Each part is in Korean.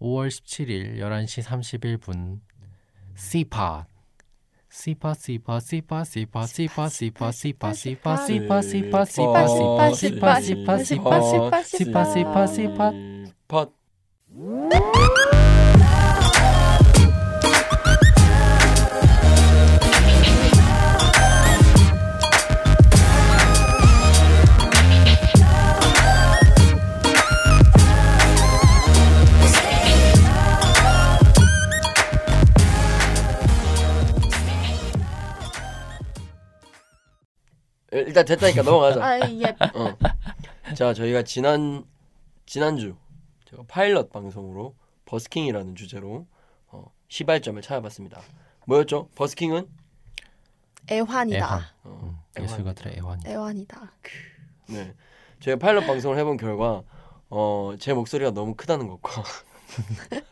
5월 17일 11시 31분 씨팟 씨팟 씨팟 씨팟 씨팟 씨팟 씨팟 씨팟 씨팟 씨팟 씨팟 씨팟 씨팟 씨팟 씨팟 씨팟 씨팟 씨팟 씨팟 팟. 일단 됐다니까 넘어가자. 아, 예. 어. 자, 저희가 지난 지난주 제가 파일럿 방송으로 버스킹이라는 주제로 어, 시발점을 찾아봤습니다. 뭐였죠? 버스킹은 애환이다. 애환 어, 음, 예술가들의 애환 애환이다. 네. 제가 파일럿 방송을 해본 결과 어, 제 목소리가 너무 크다는 것과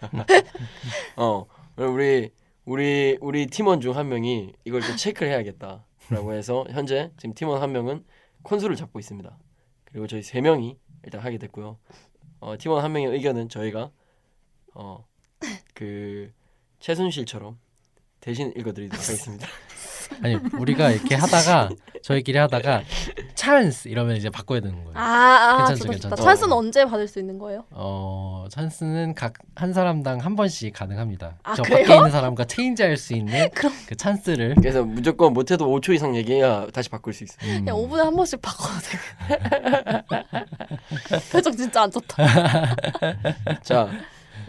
어, 우리 우리 우리 팀원 중 한 명이 이걸 좀 체크를 해야겠다 라고 해서 현재 지금 팀원 한 명은 콘솔을 잡고 있습니다. 그리고 저희 세 명이 일단 하게 됐고요. 어, 팀원 한 명의 의견은 저희가 어, 그 최순실처럼 대신 읽어드리도록 하겠습니다. 아니 우리가 이렇게 하다가 저희끼리 하다가 찬스 이러면 이제 바꿔야 되는 거예요. 아, 아 괜찮죠, 좋다 좋다. 괜찮죠. 찬스는 언제 받을 수 있는 거예요? 어 찬스는 각 한 사람당 한 번씩 가능합니다. 아, 저 그래요? 밖에 있는 사람과 체인지할 수 있는 그 찬스를 그래서 무조건 못해도 5초 이상 얘기해야 다시 바꿀 수 있어요. 음, 야 5분에 한 번씩 바꿔도 돼. 표정 진짜 안 좋다. 자,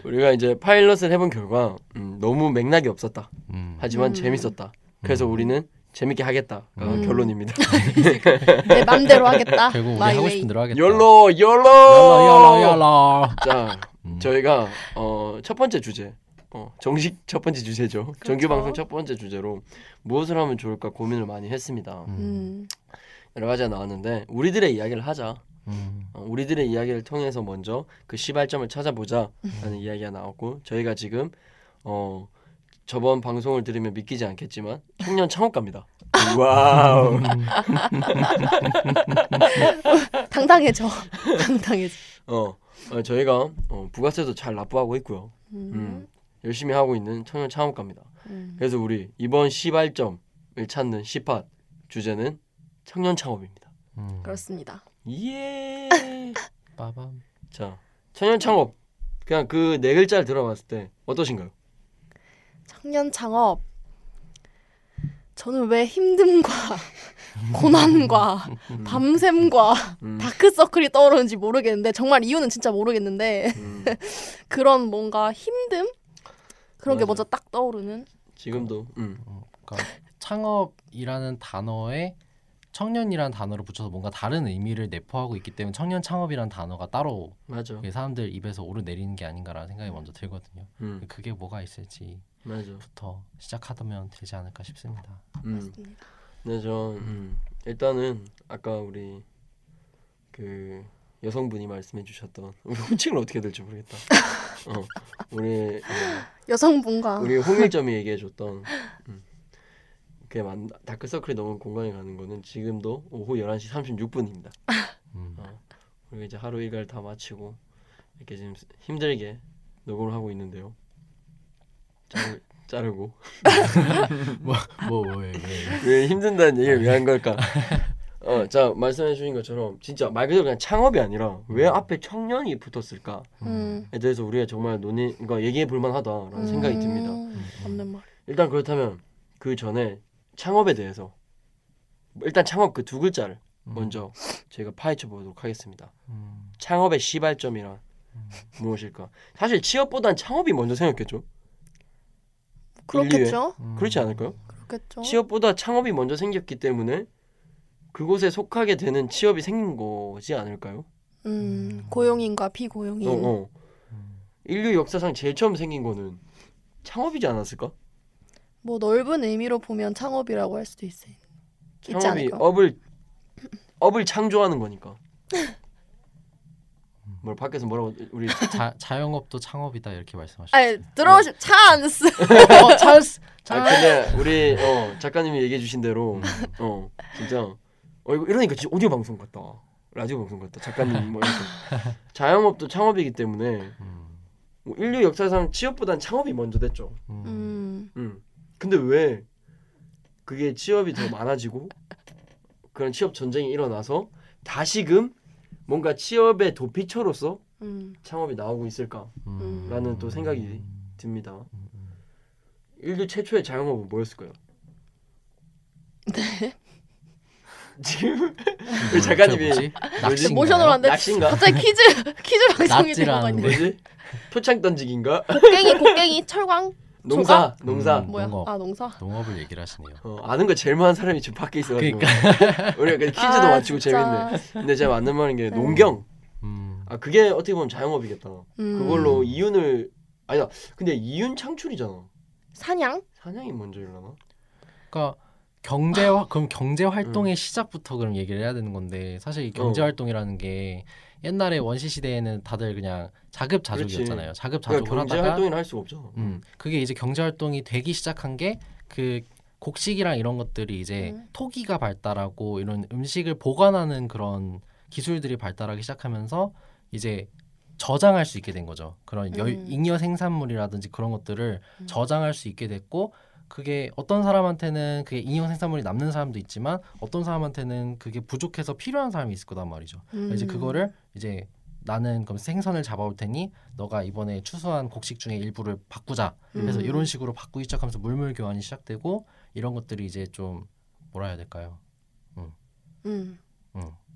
우리가 이제 파일럿을 해본 결과 음, 너무 맥락이 없었다. 음, 하지만 음. 재밌었다. 그래서 우리는 재밌게 하겠다 가 음. 결론입니다. 내 맘대로 하겠다. 결국 우리 하고. 싶은 대로 하겠다. 열로 열로 열로 열로. 자, 음. 저희가 어, 첫 번째 주제, 어, 정식 첫 번째 주제죠. 그렇죠. 정규 방송 첫 번째 주제로 무엇을 하면 좋을까 고민을 많이 했습니다. 음, 음. 여러 가지가 나왔는데 우리들의 이야기를 하자. 음, 어, 우리들의 이야기를 통해서 먼저 그 시발점을 찾아보자라는 이야기가 나왔고 저희가 지금 어 저번 방송을 들으면 믿기지 않겠지만 청년 창업가입니다. 와우. 당당해져. 당당해져. 어, 어, 저희가 어, 부가세도 잘 납부하고 있고요. 음. 음, 열심히 하고 있는 청년 창업가입니다. 음. 그래서 우리 이번 시발점을 찾는 시팟 주제는 청년 창업입니다. 음. 그렇습니다. 예. 빠밤. 자, 청년 창업 그냥 그 네 글자를 들어봤을 때 어떠신가요? 청년 창업. 저는 왜 힘듦과 고난과 밤샘과 음, 다크서클이 떠오르는지 모르겠는데 정말 이유는 진짜 모르겠는데 음, 그런 뭔가 힘듦 그런 게 맞아. 먼저 딱 떠오르는 지금도 음. 어, 그러니까 창업이라는 단어에 청년이라는 단어를 붙여서 뭔가 다른 의미를 내포하고 있기 때문에 청년 창업이라는 단어가 따로 맞아. 그게 사람들 입에서 오르내리는 게 아닌가라는 생각이 먼저 들거든요. 음, 그게 뭐가 있을지 부터 맞아. 시작하면 되지 않을까 싶습니다. 음. 맞습니다. 네, 저 음, 일단은 아까 우리 그 여성분이 말씀해주셨던 우리 호칭을 어떻게 될지 모르겠다. 어, 우리 어, 여성분과 우리 홍일점이 얘기해줬던 음, 그게 맞 다크서클이 너무 공간에 가는 거는 지금도 오후 11시 36분입니다. 음. 어, 우리가 이제 하루 일과를 다 마치고 이렇게 지금 힘들게 녹음을 하고 있는데요. 자르, 자르고 뭐왜 왜? 왜 힘든다는 얘기를 왜 한 걸까? 어, 자 말씀해 주신 것처럼 진짜 말 그대로 그냥 창업이 아니라 왜 앞에 청년이 붙었을까에 음. 대해서 우리가 정말 논의, 그러니까 얘기해 볼 만하다라는 생각이 듭니다. 음, 맞는 말. 일단 그렇다면 그 전에 창업에 대해서 일단 창업 그 두 글자를 먼저 제가 파헤쳐 보도록 하겠습니다. 음, 창업의 시발점이란 무엇일까? 사실 취업보단 창업이 먼저 생겼겠죠. 그렇겠죠. 음. 그렇지 않을까요? 그렇겠죠. 취업보다 창업이 먼저 생겼기 때문에 그곳에 속하게 되는 취업이 생긴 거지 않을까요? 음, 고용인과 비고용인. 어, 어. 음. 인류 역사상 제일 처음 생긴 거는 창업이지 않았을까? 뭐 넓은 의미로 보면 창업이라고 할 수도 있어요. 있지 창업이 않을까? 업을 업을 창조하는 거니까. 뭘 밖에서 뭐라고 우리 자, 자영업도 창업이다 이렇게 말씀하셨죠. 아니 들어오시 찬스. 어, 찬스. 아 근데 우리 어, 작가님이 얘기해 주신 대로 어 진짜 어 이거 이러니까 진짜 오디오 방송 같다 라디오 방송 같다 작가님 뭐 이렇게 자영업도 창업이기 때문에 음, 뭐 인류 역사상 취업보단 창업이 먼저 됐죠. 음. 음. 음. 근데 왜 그게 취업이 더 많아지고 그런 취업 전쟁이 일어나서 다시금 뭔가 취업의 도피처로서 음. 창업이 나오고 있을까라는 음. 또 생각이 듭니다. 인류 최초의 자영업은 뭐였을까요? 네. 지금 우리 작가님이 뭐지? 모션으로. 낚시인가? 갑자기 퀴즈 퀴즈 방송이 되는 거 뭐지? 표창 던지기인가? 곡괭이 곡괭이 철광 농사, 농사. 음. 뭐야? 농업. 아 농사. 농업을 얘기를 하시네요. 어, 아는 거 제일 많은 사람이 지금 밖에 있어가지고 그러니까. 우리가 퀴즈도 아, 맞추고 진짜. 재밌네. 근데 제가 맞는 말인 게 네. 농경. 음. 아 그게 어떻게 보면 자영업이겠다. 음. 그걸로 이윤을 아니다. 근데 이윤 창출이잖아. 사냥? 사냥이 먼저 일어나? 그러니까 경제 그럼 경제 활동의 시작부터 그럼 얘기를 해야 되는 건데 사실 이 경제 어. 활동이라는 게 옛날에 원시 시대에는 다들 그냥 자급자족이었잖아요. 자급자족을 그러니까 경제 활동이라 할 수가 없잖아. 음, 그게 이제 경제 활동이 되기 시작한 게 그 곡식이랑 이런 것들이 이제 음. 토기가 발달하고 이런 음식을 보관하는 그런 기술들이 발달하기 시작하면서 이제 저장할 수 있게 된 거죠. 그런 여, 음. 잉여 생산물이라든지 그런 것들을 음. 저장할 수 있게 됐고 그게 어떤 사람한테는 그게 잉여 생산물이 남는 사람도 있지만 어떤 사람한테는 그게 부족해서 필요한 사람이 있을 거단 말이죠. 음. 이제 그거를 이제 나는 그럼 생선을 잡아올 테니 너가 이번에 추수한 곡식 중에 일부를 바꾸자. 그래서 음. 이런 식으로 바꾸기 시작하면서 물물 교환이 시작되고 이런 것들이 이제 좀 뭐라 해야 될까요? 음. 음,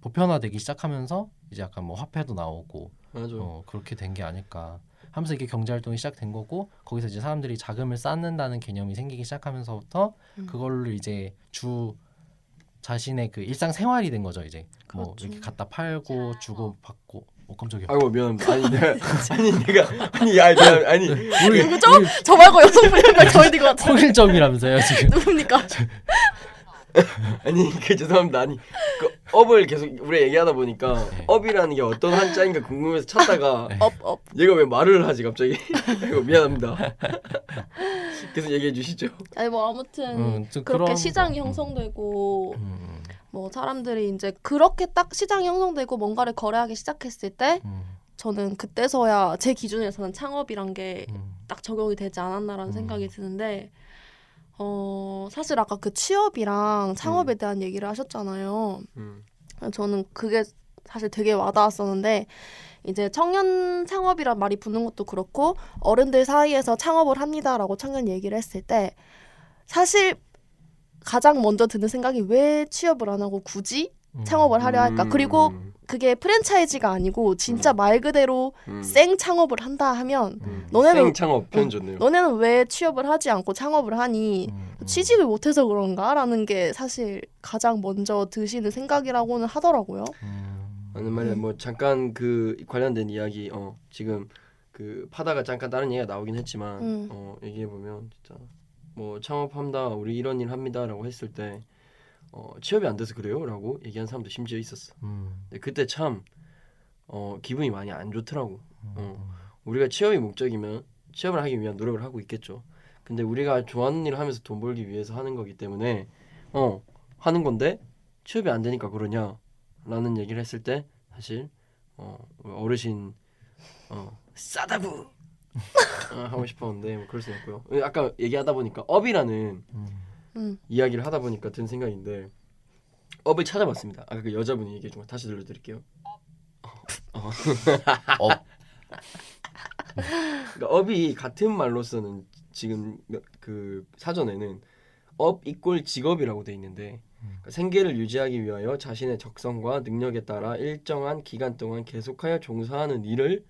보편화되기 시작하면서 이제 약간 뭐 화폐도 나오고 맞아. 어, 그렇게 된 게 아닐까 하면서 이게 경제 활동이 시작된 거고 거기서 이제 사람들이 자금을 쌓는다는 개념이 생기기 시작하면서부터 음. 그걸로 이제 주 자신의 그 일상 생활이 된 거죠 이제 뭐 그렇죠. 이렇게 갖다 팔고 주고 받고 어 깜짝이야 아이고 미안합니다. 아니 내가 아니 내가 아니 야 내가 아니 우리 누구죠? 저 말고 있는 것 같아요. 통일점이라면서요 지금 누굽니까? 아니 그 죄송합니다. 아니 그 업을 계속 우리 얘기하다 보니까 네. 업이라는 게 어떤 한자인가 궁금해서 찾다가 네. 업 업. 얘가 왜 말을 하지 갑자기? 미안합니다. 계속 얘기해 주시죠. 아니 뭐 아무튼 음, 좀 그렇게 그런 시장이 거. 음. 형성되고 음, 뭐 사람들이 이제 그렇게 딱 시장이 형성되고 뭔가를 거래하기 시작했을 때 음, 저는 그때서야 제 기준에서는 창업이란 게딱 음, 적용이 되지 않았나라는 음. 생각이 드는데 어 사실 아까 그 취업이랑 창업에 대한 얘기를 하셨잖아요. 음. 저는 그게 사실 되게 와닿았었는데 이제 청년 창업이란 말이 붙는 것도 그렇고 어른들 사이에서 창업을 합니다라고 청년 얘기를 했을 때 사실 가장 먼저 드는 생각이 왜 취업을 안 하고 굳이 음. 창업을 하려 할까? 음, 그리고 그게 프랜차이즈가 아니고 진짜 말 그대로 음. 생 창업을 한다 하면 음, 너네는 생 창업 표현 좋네요. 너네는 왜 취업을 하지 않고 창업을 하니? 음, 음. 취직을 못해서 그런가라는 게 사실 가장 먼저 드시는 생각이라고는 하더라고요. 음, 맞는 말이야. 음. 뭐 잠깐 그 관련된 이야기 어 지금 그 파다가 잠깐 다른 얘기가 나오긴 했지만 음. 어 얘기해 보면 진짜 뭐 창업합니다. 우리 이런 일 합니다라고 했을 때 어, 취업이 안 돼서 그래요라고 얘기한 사람도 심지어 있었어. 음, 근데 그때 참 어, 기분이 많이 안 좋더라고. 음, 어. 우리가 취업이 목적이면 취업을 하기 위한 노력을 하고 있겠죠. 근데 우리가 좋아하는 일을 하면서 돈 벌기 위해서 하는 거기 때문에 어 하는 건데 취업이 안 되니까 그러냐라는 얘기를 했을 때 사실 어 어르신 어 싸다구 어, 하고 싶었는데 뭐 그럴 수 없고요. 아까 얘기하다 보니까 업이라는 음. 음. 이야기를 하다 보니까 든 생각인데 업을 찾아봤습니다. 아까 그 여자분이 얘기해 준거 다시 들려드릴게요. 어. 업. 그러니까 업이 같은 말로서는 지금 그 사전에는 업 equal 직업이라고 돼 있는데 그러니까 생계를 유지하기 위하여 자신의 적성과 능력에 따라 일정한 기간 동안 계속하여 종사하는 일을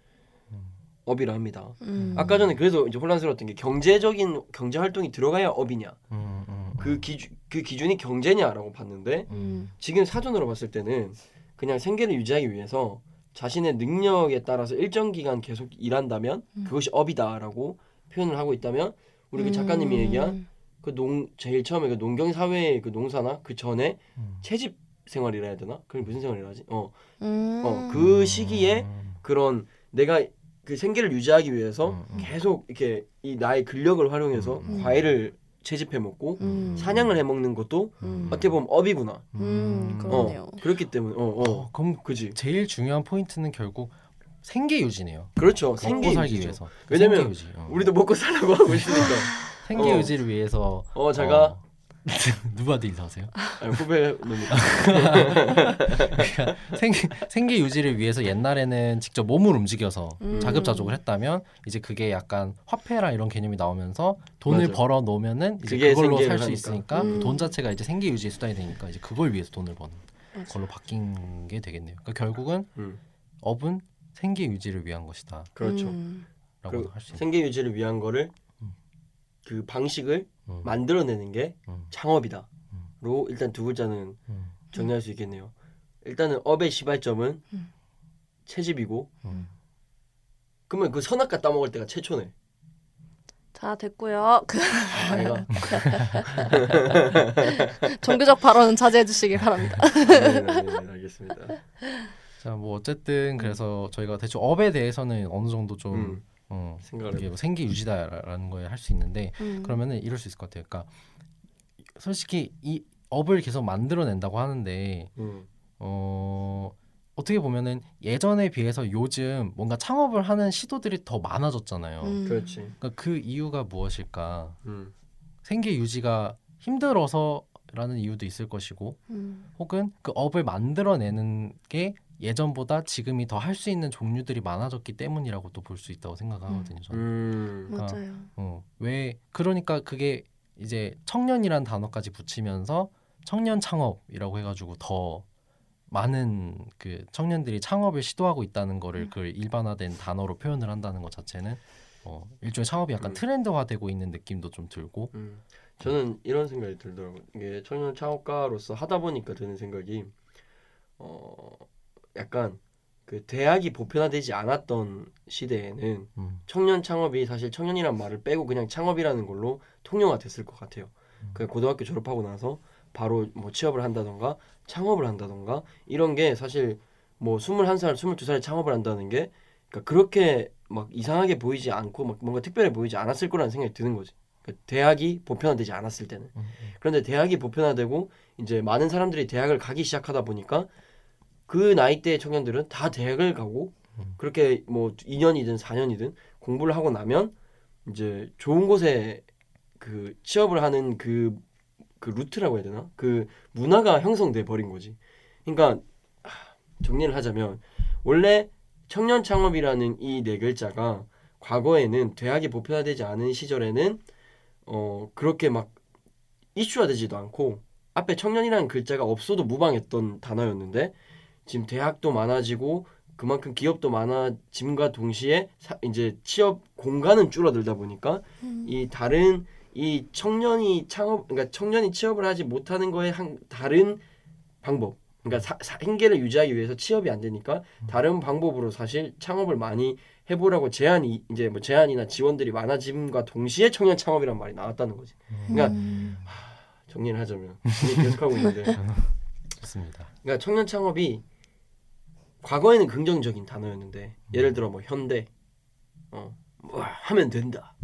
업이라 합니다. 음. 아까 전에 그래서 이제 혼란스러웠던 게 경제적인 경제 활동이 들어가야 업이냐 음, 음, 그 기준 그 기준이 경제냐라고 봤는데 음. 지금 사전으로 봤을 때는 그냥 생계를 유지하기 위해서 자신의 능력에 따라서 일정 기간 계속 일한다면 음. 그것이 업이다라고 표현을 하고 있다면 우리 그 작가님이 음. 얘기한 그 농 제일 처음에 그 농경 사회의 그 농사나 그 전에 음. 채집 생활이라 해야 되나? 그럼 무슨 생활이라 하지? 어, 음. 어, 그 시기에 음, 그런 내가 그 생계를 유지하기 위해서. 계속 이렇게 이 나의 근력을 활용해서 음. 과일을 채집해 먹고 음. 사냥을 해 먹는 것도 음. 어떻게 보면 업이구나. 음, 어, 그러네요. 그렇기 때문에 어, 어. 어, 그럼 그지. 제일 중요한 포인트는 결국 생계 유지네요. 그렇죠. 먹고 생계 살기 유지죠. 위해서. 왜냐면 생계 유지. 어. 우리도 먹고 살라고 하고 있으니까. 생계 어. 유지를 위해서 어 제가 어, 누구한테 인사하세요? 아니, 후배입니다. 생계 생계 유지를 위해서 옛날에는 직접 몸을 움직여서 음. 자급자족을 했다면 이제 그게 약간 화폐랑 이런 개념이 나오면서 돈을 맞아. 벌어 놓으면 이제 그걸로 살 수. 있으니까 음. 돈 자체가 이제 생계 유지의 수단이 되니까 이제 그걸 위해서 돈을 버는 맞아. 걸로 바뀐 게 되겠네요. 그러니까 결국은 음, 업은 생계 유지를 위한 것이다라고 그렇죠. 음. 있는. 생계 유지를 위한 거를 음. 그 방식을 음, 만들어내는 게 음, 창업이다로 음. 일단 두 글자는 음, 정리할 수 있겠네요. 일단은 업의 시발점은 음. 채집이고 음. 그러면 그 선악과 따먹을 때가 최초네. 자 됐고요. 그 아, 종교적 발언은 자제해 주시길 바랍니다. 네, 네, 네, 알겠습니다. 자, 뭐 어쨌든 그래서 저희가 대충 업에 대해서는 어느 정도 좀 음, 어, 생각을 이게. 뭐 생계 유지다라는 거에 할 수 있는데 음. 그러면은 이럴 수 있을 것 같아요. 그러니까 솔직히 이 업을 계속 만들어낸다고 하는데 음, 어 어떻게 보면은 예전에 비해서 요즘 뭔가 창업을 하는 시도들이 더 많아졌잖아요. 음. 그렇지. 그러니까 그 이유가 무엇일까? 음, 생계 유지가 힘들어서라는 이유도 있을 것이고 음. 혹은 그 업을 만들어내는 게 예전보다 지금이 더 할 수 있는 종류들이 많아졌기 때문이라고 또 볼 수 있다고 생각하거든요. 저는. 음, 맞아요. 어, 왜 그러니까 그게 이제 청년이란 단어까지 붙이면서 청년 창업이라고 해가지고 더 많은 그 청년들이 창업을 시도하고 있다는 거를 음. 그 일반화된 단어로 표현을 한다는 것 자체는 어, 일종의 창업이 약간 음. 트렌드화되고 있는 느낌도 좀 들고 음. 저는 이런 생각이 들더라고요. 이게 청년 창업가로서 하다 보니까 드는 생각이 어 약간 그 대학이 보편화되지 않았던 시대에는 음, 청년 창업이 사실 청년이란 말을 빼고 그냥 창업이라는 걸로 통용화 됐을 것 같아요. 음. 그 고등학교 졸업하고 나서 바로 뭐 취업을 한다던가 창업을 한다던가 이런 게 사실 뭐 21살, 22살에 창업을 한다는 게 그러니까 그렇게 막 이상하게 보이지 않고 막 뭔가 특별해 보이지 않았을 거라는 생각이 드는 거지. 그러니까 대학이 보편화되지 않았을 때는. 음, 그런데 대학이 보편화되고 이제 많은 사람들이 대학을 가기 시작하다 보니까 그 나이대 청년들은 다 대학을 가고 음. 그렇게 뭐 2년이든 4년이든 공부를 하고 나면 이제 좋은 곳에 그 취업을 하는 그, 그 루트라고 해야 되나? 그 문화가 형성돼 버린 거지. 그러니까 하, 정리를 하자면 원래 청년 창업이라는 이 네 글자가 과거에는 대학이 보편화되지 않은 시절에는 어 그렇게 막 이슈화되지도 않고 앞에 청년이라는 글자가 없어도 무방했던 단어였는데 지금 대학도 많아지고 그만큼 기업도 많아짐과 동시에 사- 이제 취업 공간은 줄어들다 보니까 음. 이 다른 이 청년이 창업 그러니까 청년이 취업을 하지 못하는 거에 한 다른 방법 그러니까 사, 사- 생계를 유지하기 위해서 취업이 안 되니까 다른 방법으로 사실 창업을 많이 해보라고 제안이 이제 뭐 제안이나 지원들이 많아짐과 동시에 청년 창업이란 말이 나왔다는 거지 그러니까 음. 정리를 하자면 계속하고 있는데 좋습니다. 그러니까 청년 창업이 과거에는 긍정적인 단어였는데 예를 들어 뭐 현대 어 뭐 하면 된다.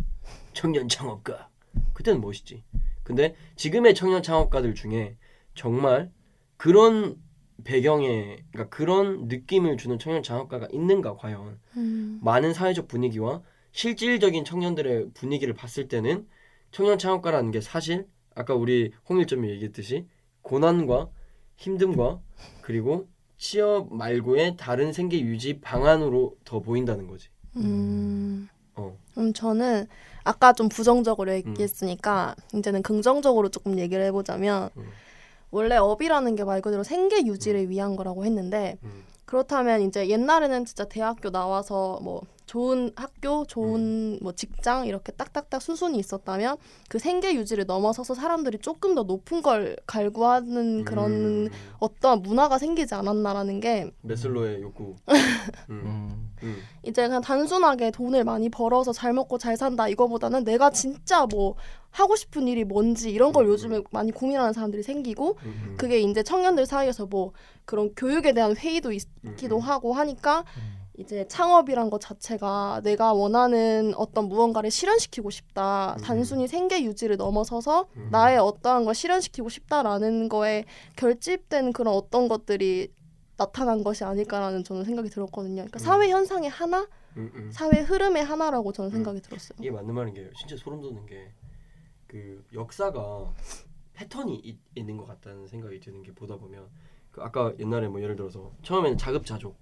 청년 창업가. 그때는 멋있지? 근데 지금의 청년 창업가들 중에 정말 그런 배경에 그러니까 그런 느낌을 주는 청년 창업가가 있는가 과연? 음. 많은 사회적 분위기와 실질적인 청년들의 분위기를 봤을 때는 청년 창업가라는 게 사실 아까 우리 홍일점이 얘기했듯이 고난과 힘듦과 그리고 취업 말고의 다른 생계 유지 방안으로 더 보인다는 거지. 음. 어. 음, 저는 아까 좀 부정적으로 얘기했으니까 이제는 긍정적으로 조금 얘기를 해보자면 음. 원래 업이라는 게 말 그대로 생계 유지를 위한 거라고 했는데 음. 그렇다면 이제 옛날에는 진짜 대학교 나와서 뭐 좋은 학교, 좋은 뭐 직장 이렇게 딱딱딱 수순이 있었다면 그 생계 유지를 넘어서서 사람들이 조금 더 높은 걸 갈구하는 그런 음. 어떠한 문화가 생기지 않았나라는 게 메슬로의 욕구. 음. 음, 음. 이제 그냥 단순하게 돈을 많이 벌어서 잘 먹고 잘 산다 이거보다는 내가 진짜 뭐 하고 싶은 일이 뭔지 이런 걸 음. 요즘에 많이 고민하는 사람들이 생기고 음. 그게 이제 청년들 사이에서 뭐 그런 교육에 대한 회의도 있기도 음. 하고 하니까 음. 이제 창업이란 것 자체가 내가 원하는 어떤 무언가를 실현시키고 싶다. 음. 단순히 생계 유지를 넘어서서 음. 나의 어떠한 걸 실현시키고 싶다라는 거에 결집된 그런 어떤 것들이 나타난 것이 아닐까라는 저는 생각이 들었거든요. 그러니까 음. 사회 현상의 하나, 음, 음. 사회 흐름의 하나라고 저는 음. 생각이 들었어요. 이게 맞는 말인 게 진짜 소름 돋는 게 그 역사가 패턴이 있, 있는 것 같다는 생각이 드는 게 보다 보면 그 아까 옛날에 뭐 예를 들어서 처음에는 자급자족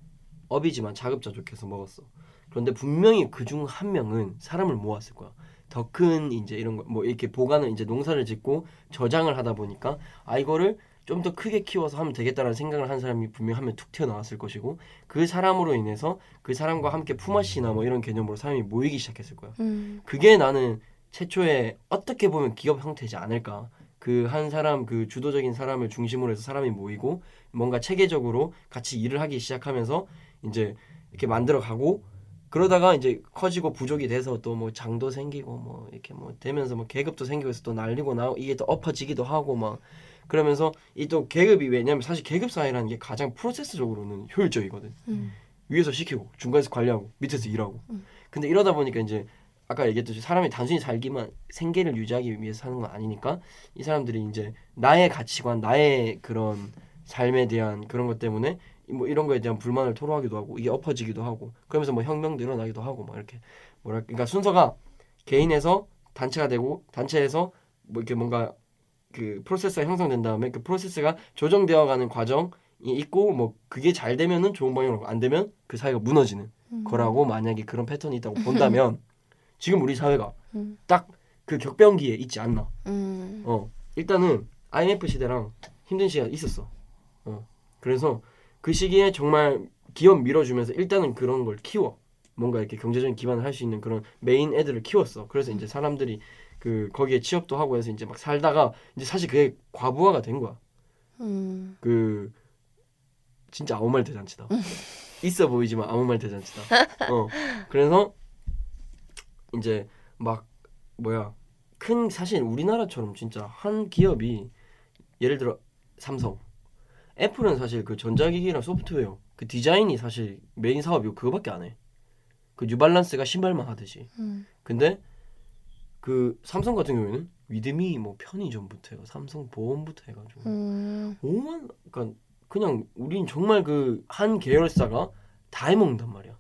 업이지만 자급자족해서 먹었어. 그런데 분명히 그 중 한 명은 사람을 모았을 거야. 더 큰 이제 이런 거 뭐 이렇게 보관을 이제 농사를 짓고 저장을 하다 보니까 아 이거를 좀 더 크게 키워서 하면 되겠다라는 생각을 한 사람이 분명 하면 툭 튀어나왔을 것이고 그 사람으로 인해서 그 사람과 함께 품앗이나 뭐 이런 개념으로 사람이 모이기 시작했을 거야. 음. 그게 나는 최초에 어떻게 보면 기업 형태지 않을까. 그 한 사람 그 주도적인 사람을 중심으로 해서 사람이 모이고 뭔가 체계적으로 같이 일을 하기 시작하면서 이제 이렇게 만들어 가고 그러다가 이제 커지고 부족이 돼서 또 뭐 장도 생기고 뭐 이렇게 뭐 되면서 뭐 계급도 생기고 해서 또 날리고 나고 이게 또 엎어지기도 하고 막 그러면서 이 또 계급이 왜냐면 사실 계급 사회라는 게 가장 프로세스적으로는 효율적이거든. 음. 위에서 시키고 중간에서 관리하고 밑에서 일하고 음. 근데 이러다 보니까 이제 아까 얘기했듯이 사람이 단순히 살기만 생계를 유지하기 위해서 사는 건 아니니까 이 사람들이 이제 나의 가치관 나의 그런 삶에 대한 그런 것 때문에 뭐 이런 거에 대한 불만을 토로하기도 하고 이게 엎어지기도 하고 그러면서 뭐 혁명도 일어나기도 하고 막 이렇게 뭐랄까 그러니까 순서가 개인에서 단체가 되고 단체에서 뭐 이렇게 뭔가 그 프로세스가 형성된 다음에 그 프로세스가 조정되어 가는 과정이 있고 뭐 그게 잘 되면은 좋은 방향으로 안 되면 그 사회가 무너지는 음. 거라고 만약에 그런 패턴이 있다고 본다면 지금 우리 사회가 음. 딱그 격변기에 있지 않나. 음. 어 일단은 IMF 시대랑 힘든 시기가 있었어. 어 그래서 그 시기에 정말 기업 밀어주면서 일단은 그런 걸 키워. 뭔가 이렇게 경제적인 기반을 할 수 있는 그런 메인 애들을 키웠어. 그래서 이제 사람들이 그 거기에 취업도 하고 해서 이제 막 살다가 이제 사실 그게 과부하가 된 거야. 음. 그 진짜 아무 말 대잔치다. 있어 보이지만 아무 말 대잔치다. 어 그래서 이제 막 뭐야 큰 사실 우리나라처럼 진짜 한 기업이 예를 들어 삼성, 애플은 사실 그 전자기기랑 소프트웨어 그 디자인이 사실 메인 사업이고 그거밖에 안 해. 그 뉴발란스가 신발만 하듯이. 음. 근데 그 삼성 같은 경우에는 위드미 뭐 편의점부터 해가 삼성 보험부터 해가지고 음. 오만 그러니까 그냥 우린 정말 그 한 계열사가 다 해먹는단 말이야.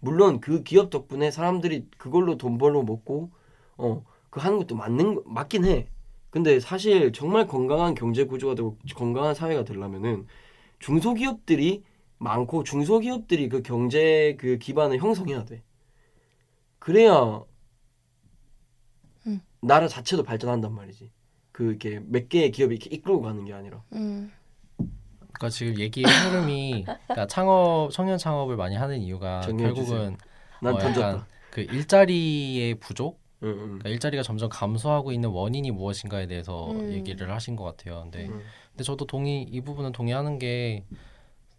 물론 그 기업 덕분에 사람들이 그걸로 돈 벌러 먹고 어 그 하는 것도 맞는 거- 맞긴 해. 근데 사실 정말 건강한 경제 구조가 되고 건강한 사회가 되려면은 중소기업들이 많고 중소기업들이 그 경제 그 기반을 형성해야 돼. 그래야 음. 나라 자체도 발전한단 말이지. 그 이렇게 몇 개의 기업이 이렇게 이끌고 가는 게 아니라. 음. 그러니까 지금 얘기의 흐름이 그러니까 창업 청년 창업을 많이 하는 이유가 결국은 난 어, 던졌다. 약간 그 일자리의 부족, 응, 응. 그러니까 일자리가 점점 감소하고 있는 원인이 무엇인가에 대해서 음. 얘기를 하신 것 같아요. 근데 음. 근데 저도 동의 이 부분은 동의하는 게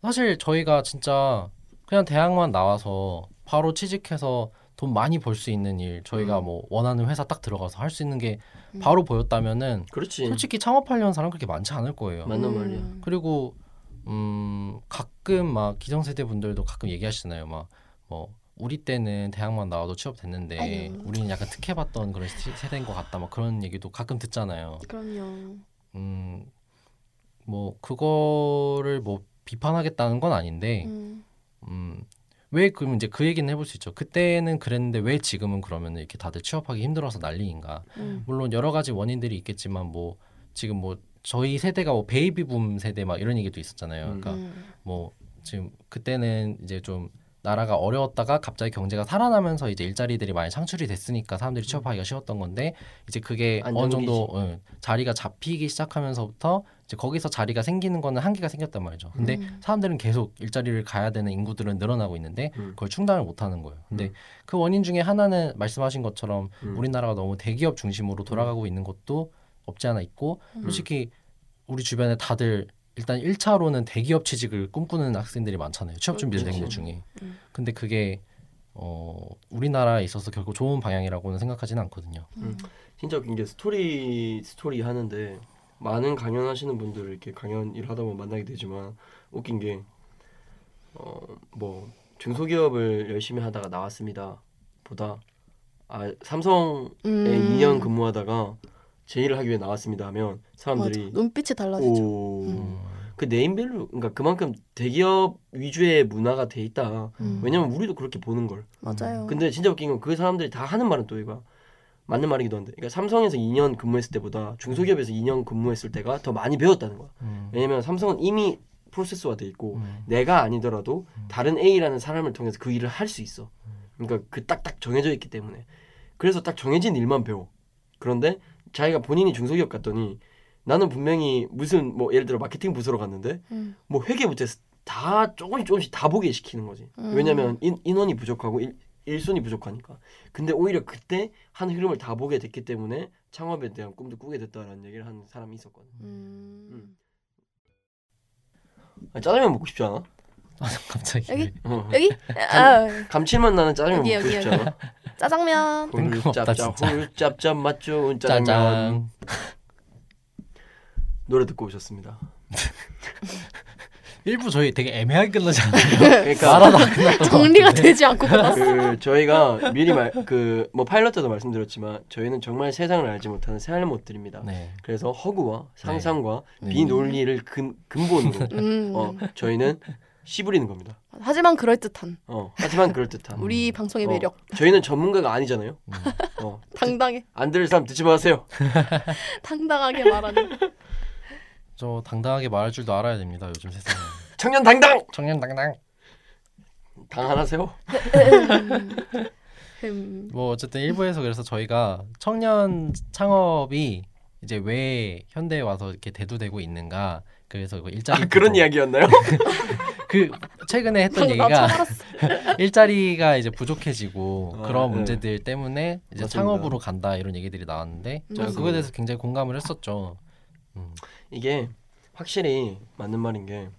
사실 저희가 진짜 그냥 대학만 나와서 바로 취직해서 돈 많이 벌 수 있는 일 저희가 음. 뭐 원하는 회사 딱 들어가서 할 수 있는 게 음. 바로 보였다면은 그렇지. 솔직히 창업하려는 사람 그렇게 많지 않을 거예요. 맞는 음. 말이야. 그리고 음 가끔 막 기성세대 분들도 가끔 얘기하시잖아요. 막뭐 우리 때는 대학만 나와도 취업됐는데 아유. 우리는 약간 특혜받던 그런 시- 세대인 것 같다. 막 그런 얘기도 가끔 듣잖아요. 그럼요. 음뭐 그거를 뭐 비판하겠다는 건 아닌데 음. 음 왜 그럼 이제 그 얘기는 해볼 수 있죠. 그때는 그랬는데 왜 지금은 그러면 이렇게 다들 취업하기 힘들어서 난리인가? 음. 물론 여러 가지 원인들이 있겠지만 뭐 지금 뭐 저희 세대가 뭐 베이비붐 세대 막 이런 얘기도 있었잖아요. 음. 그러니까 음. 뭐 지금 그때는 이제 좀 나라가 어려웠다가 갑자기 경제가 살아나면서 이제 일자리들이 많이 창출이 됐으니까 사람들이 취업하기가 쉬웠던 건데 이제 그게 어느 정도 응, 자리가 잡히기 시작하면서부터 이제 거기서 자리가 생기는 거는 한계가 생겼단 말이죠. 근데 음. 사람들은 계속 일자리를 가야 되는 인구들은 늘어나고 있는데 음. 그걸 충당을 못 하는 거예요. 근데 음. 그 원인 중에 하나는 말씀하신 것처럼 음. 우리나라가 너무 대기업 중심으로 돌아가고 있는 것도 없지 않아 있고 음. 솔직히 우리 주변에 다들 일단 1차로는 대기업 취직을 꿈꾸는 학생들이 많잖아요. 취업 준비를 그렇지. 되는 것 중에. 음. 근데 그게 어 우리나라에 있어서 결국 좋은 방향이라고는 생각하지는 않거든요. 음. 진짜 웃긴 게 스토리 스토리 하는데 많은 강연하시는 분들을 이렇게 강연 일 하다 보면 만나게 되지만 웃긴 게 어 뭐 중소기업을 열심히 하다가 나왔습니다. 보다 아 삼성에 음. 2년 근무하다가 제 일을 하기 위해 나왔습니다 하면 사람들이 맞아. 눈빛이 달라지죠. 오 음. 그 네임밸류 그러니까 그만큼 대기업 위주의 문화가 돼 있다. 음. 왜냐면 우리도 그렇게 보는 걸. 맞아요. 근데 진짜 웃긴 건 그 사람들이 다 하는 말은 또 이거 맞는 말이기도 한데. 그러니까 삼성에서 2년 근무했을 때보다 중소기업에서 2년 근무했을 때가 더 많이 배웠다는 거야. 음. 왜냐면 삼성은 이미 프로세스화 돼 있고 음. 내가 아니더라도 다른 A라는 사람을 통해서 그 일을 할 수 있어. 그러니까 그 딱딱 정해져 있기 때문에. 그래서 딱 정해진 일만 배워. 그런데 자기가 본인이 중소기업 갔더니 나는 분명히 무슨 뭐 예를 들어 마케팅 부서로 갔는데 음. 뭐 회계부터 해서 다 조금씩 조금씩 다 보게 시키는 거지. 음. 왜냐면 인, 인원이 부족하고 일, 일손이 부족하니까. 근데 오히려 그때 한 흐름을 다 보게 됐기 때문에 창업에 대한 꿈도 꾸게 됐다라는 얘기를 하는 사람이 있었거든. 음. 아, 짜장면 먹고 싶지 않아? 아, 갑자기 여기? 어. 여기? 아, 감칠맛 나는 짜장면 여기, 먹고 여기, 싶지 여기. 않아? 짜장면. 뜬금없다, hul짭짭 진짜. hul짭짭 맛 좋은 짜장면 짜장. 노래 듣고 오셨습니다. 일부 저희 되게 애매하게 끝나지 않아요? 그러니까 말하다 끝났던 것 정리가. 되지 않고 끝났어. 그 저희가 미리 말 그 뭐 파일럿 때도 말씀드렸지만 저희는 정말 세상을 알지 못하는 새알못들입니다. 네. 그래서 허구와 상상과 네. 비논리를 근, 근본으로 음. 어, 저희는 씨부리는 겁니다. 하지만 그럴 듯한 어, 하지만 그럴 듯한. 우리 방송의 어, 매력. 저희는 전문가가 아니잖아요. 음. 어, 당당해, 안 들을 사람 듣지 마세요. 당당하게 말하는. 저 당당하게 말할 줄도 알아야 됩니다. 요즘 세상에. 청년 당당 청년 당당. 당 하나세요. 음. 뭐 어쨌든 일부에서 그래서 저희가 청년 창업이 이제 왜 현대에 와서 이렇게 대두되고 있는가 그래서 그 일자리 아 그런 이야기였나요? 그 최근에 했던 나 얘기가. 일자리가 이제 부족해지고 아, 그런 네. 문제들 때문에 이제 맞습니다. 창업으로 간다 이런 얘기들이 나왔는데 저희가 음. 그거에 대해서 굉장히 공감을 했었죠. 음. 이게 확실히 맞는 말인 게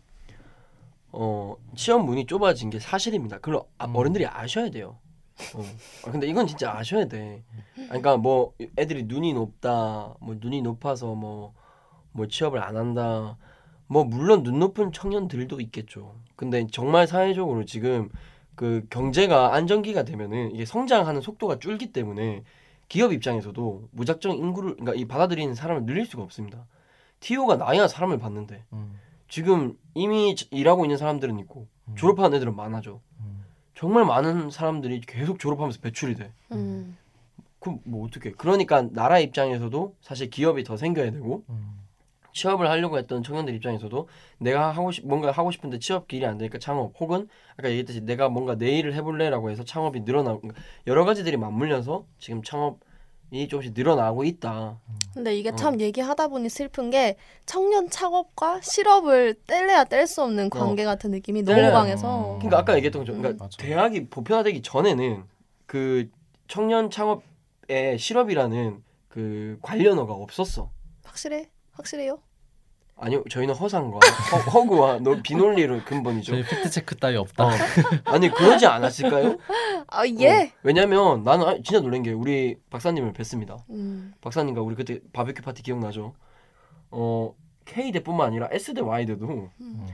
어, 취업 문이 좁아진 게 사실입니다. 그걸 아, 음. 어른들이 아셔야 돼요. 어. 아, 근데 이건 진짜 아셔야 돼. 아, 그러니까 뭐 애들이 눈이 높다, 뭐 눈이 높아서 뭐, 뭐 취업을 안 한다. 뭐 물론 눈 높은 청년들도 있겠죠. 근데 정말 사회적으로 지금 그 경제가 안정기가 되면은 이게 성장하는 속도가 줄기 때문에 기업 입장에서도 무작정 인구를 그러니까 이 받아들이는 사람을 늘릴 수가 없습니다. TO가 나야 사람을 받는데 음. 지금 이미 지- 일하고 있는 사람들은 있고 음. 졸업한 애들은 많아져. 음. 정말 많은 사람들이 계속 졸업하면서 배출이 돼. 음. 그럼 뭐 어떻게? 그러니까 나라 입장에서도 사실 기업이 더 생겨야 되고 음. 취업을 하려고 했던 청년들 입장에서도 내가 하고 싶 뭔가 하고 싶은데 취업 길이 안 되니까 창업 혹은 아까 얘기했듯이 내가 뭔가 내 일을 해볼래라고 해서 창업이 늘어나고 그러니까 여러 가지들이 맞물려서 지금 창업 이 조금씩 늘어나고 있다. 근데 이게 어. 참 얘기하다 보니 슬픈 게 청년 창업과 실업을 뗄래야 뗄 수 없는 관계 같은 느낌이 너무 뗄래야. 강해서 음. 그러니까 아까 얘기했던 것처럼 그러니까 맞아. 대학이 보편화되기 전에는 그 청년 창업에 실업이라는 그 관련어가 없었어. 확실해 확실해요. 아니요, 저희는 허상과 허, 구와 비논리로 근본이죠. 저희 팩트 체크 따위 없다. 어. 아니 그러지 않았을까요? 아 예. 어, 왜냐면 나는 아, 진짜 놀란 게 우리 박사님을 뵀습니다. 음. 박사님과 우리 그때 바베큐 파티 기억나죠? 어 K대뿐만 아니라 S대 Y대도 음.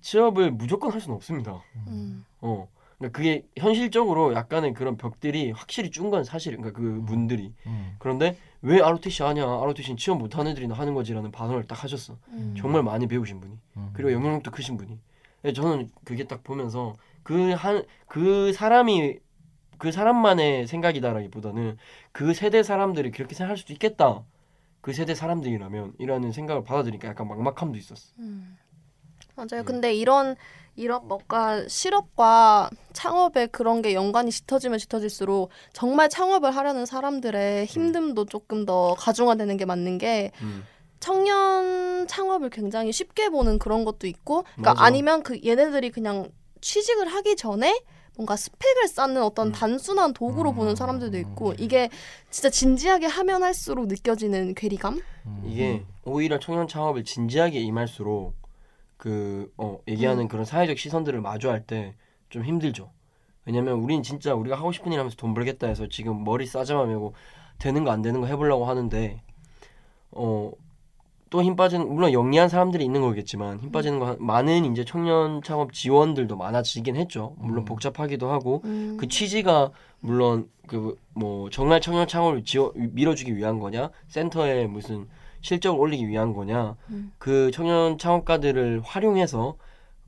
취업을 무조건 할 수는 없습니다. 음. 어 그러니까 그게 현실적으로 약간의 그런 벽들이 확실히 준 건 사실 그러니까 그 문들이 음. 그런데 왜 ROTC 하냐 ROTC는 취업 못하는 애들이나 하는 거지라는 반응을 딱 하셨어. 음. 정말 많이 배우신 분이 음. 그리고 영향력도 크신 분이. 예, 저는 그게 딱 보면서 그한그 사람이 그 사람만의 생각이다라기보다는 그 세대 사람들이 그렇게 생각할 수도 있겠다. 그 세대 사람들이라면 이라는 생각을 받아들이니까 약간 막막함도 있었어. 음. 맞아요. 음. 근데 이런 이런 뭔가 실업과 창업에 그런 게 연관이 짙어지면 짙어질수록 정말 창업을 하려는 사람들의 힘듦도 조금 더 가중화되는 게 맞는 게 음. 청년 창업을 굉장히 쉽게 보는 그런 것도 있고, 그러니까 맞아. 아니면 그 얘네들이 그냥 취직을 하기 전에 뭔가 스펙을 쌓는 어떤 음. 단순한 도구로 음. 보는 사람들도 있고, 이게 진짜 진지하게 하면 할수록 느껴지는 괴리감. 음. 이게 오히려 청년 창업을 진지하게 임할수록 그 어, 얘기하는 그런 사회적 시선들을 마주할 때 좀 힘들죠. 왜냐면 우린 진짜 우리가 하고 싶은 일 하면서 돈 벌겠다 해서 지금 머리 싸잡아 매고 되는 거 안 되는 거 해보려고 하는데 어 또 힘 빠지는 물론 영리한 사람들이 있는 거겠지만 힘 빠지는 거 한- 많은 이제 청년 창업 지원들도 많아지긴 했죠. 물론 음. 복잡하기도 하고 음. 그 취지가 물론 그 뭐 정말 청년 창업을 지원 밀어주기 위한 거냐 센터에 무슨 실적을 올리기 위한 거냐 음. 그 청년 창업가들을 활용해서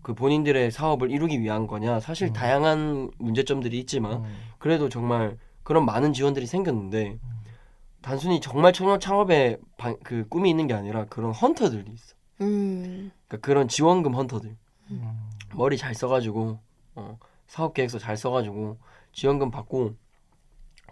그 본인들의 사업을 이루기 위한 거냐 사실 음. 다양한 문제점들이 있지만 음. 그래도 정말 그런 많은 지원들이 생겼는데 단순히 정말 청년 창업에 방- 그 꿈이 있는 게 아니라 그런 헌터들이 있어. 음. 그러니까 그런 지원금 헌터들 음. 머리 잘 써가지고 어, 사업 계획서 잘 써가지고 지원금 받고